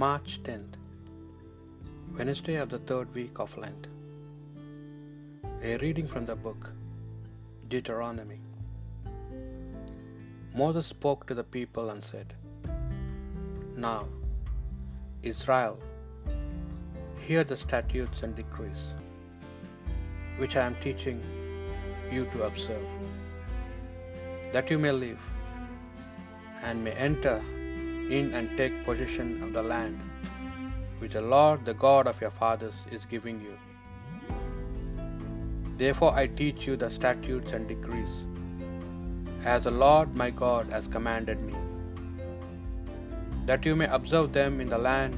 March 10th, Wednesday of the third week of Lent. A reading from the book Deuteronomy. Moses spoke to the people and said, Now, Israel, hear the statutes and decrees which I am teaching you to observe, that you may live and may enter in and take possession of the land which the Lord, the God of your fathers, is giving you. Therefore I teach you the statutes and decrees, as the Lord my God has commanded me, that you may observe them in the land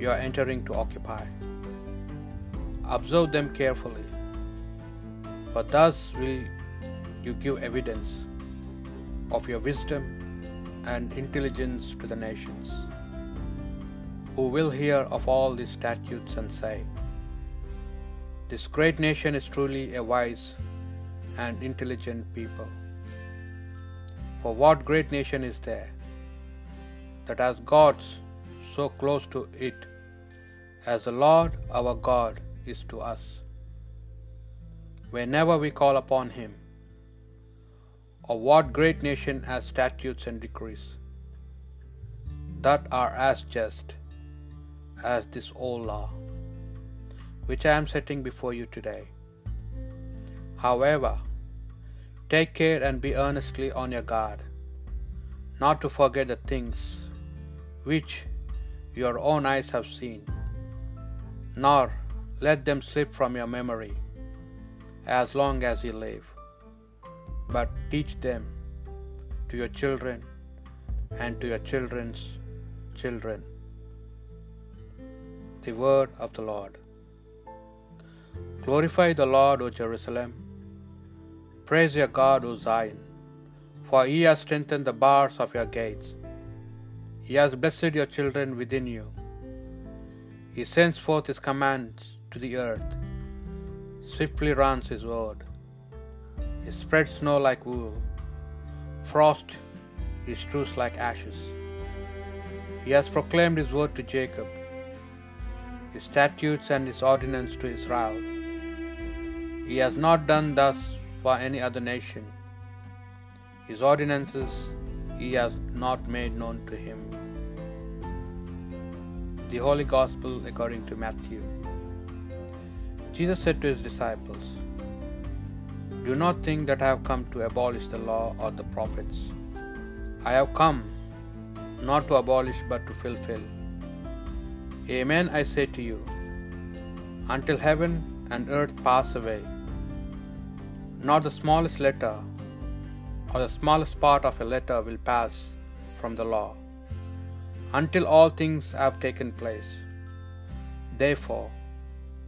you are entering to occupy. Observe them carefully, for thus will you give evidence of your wisdom and intelligence to the nations, who will hear of all these statutes and say, This great nation is truly a wise and intelligent people. For what great nation is there that has gods so close to it as the Lord our God is to us? Whenever we call upon Him, or what great nation has statutes and decrees that are as just as this old law, which I am setting before you today? However, take care and be earnestly on your guard, not to forget the things which your own eyes have seen, nor let them slip from your memory as long as you live but teach them to your children and to your children's children. The word of the Lord. Glorify the Lord, O Jerusalem. Praise your God, O Zion, for he has strengthened the bars of your gates. He has blessed your children within you. He sends forth his commands to the earth. Swiftly runs his word. He spreads snow like wool. Frost he strews like ashes. He has proclaimed his word to Jacob, his statutes and his ordinance to Israel. He has not done thus for any other nation. His ordinances he has not made known to him. The Holy Gospel according to Matthew. Jesus said to his disciples, Do not think that I have come to abolish the law or the prophets. I have come not to abolish but to fulfill. Amen, I say to you, until heaven and earth pass away, not the smallest letter or the smallest part of a letter will pass from the law, until all things have taken place. Therefore,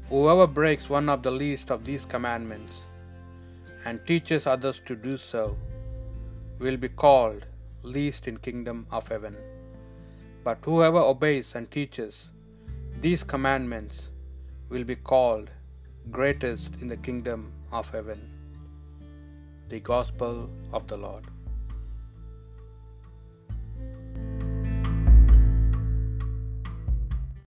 whoever breaks one of the least of these commandments and teaches others to do so will be called least in kingdom of heaven. But whoever obeys and teaches these commandments will be called greatest in the kingdom of heaven. The Gospel of the Lord.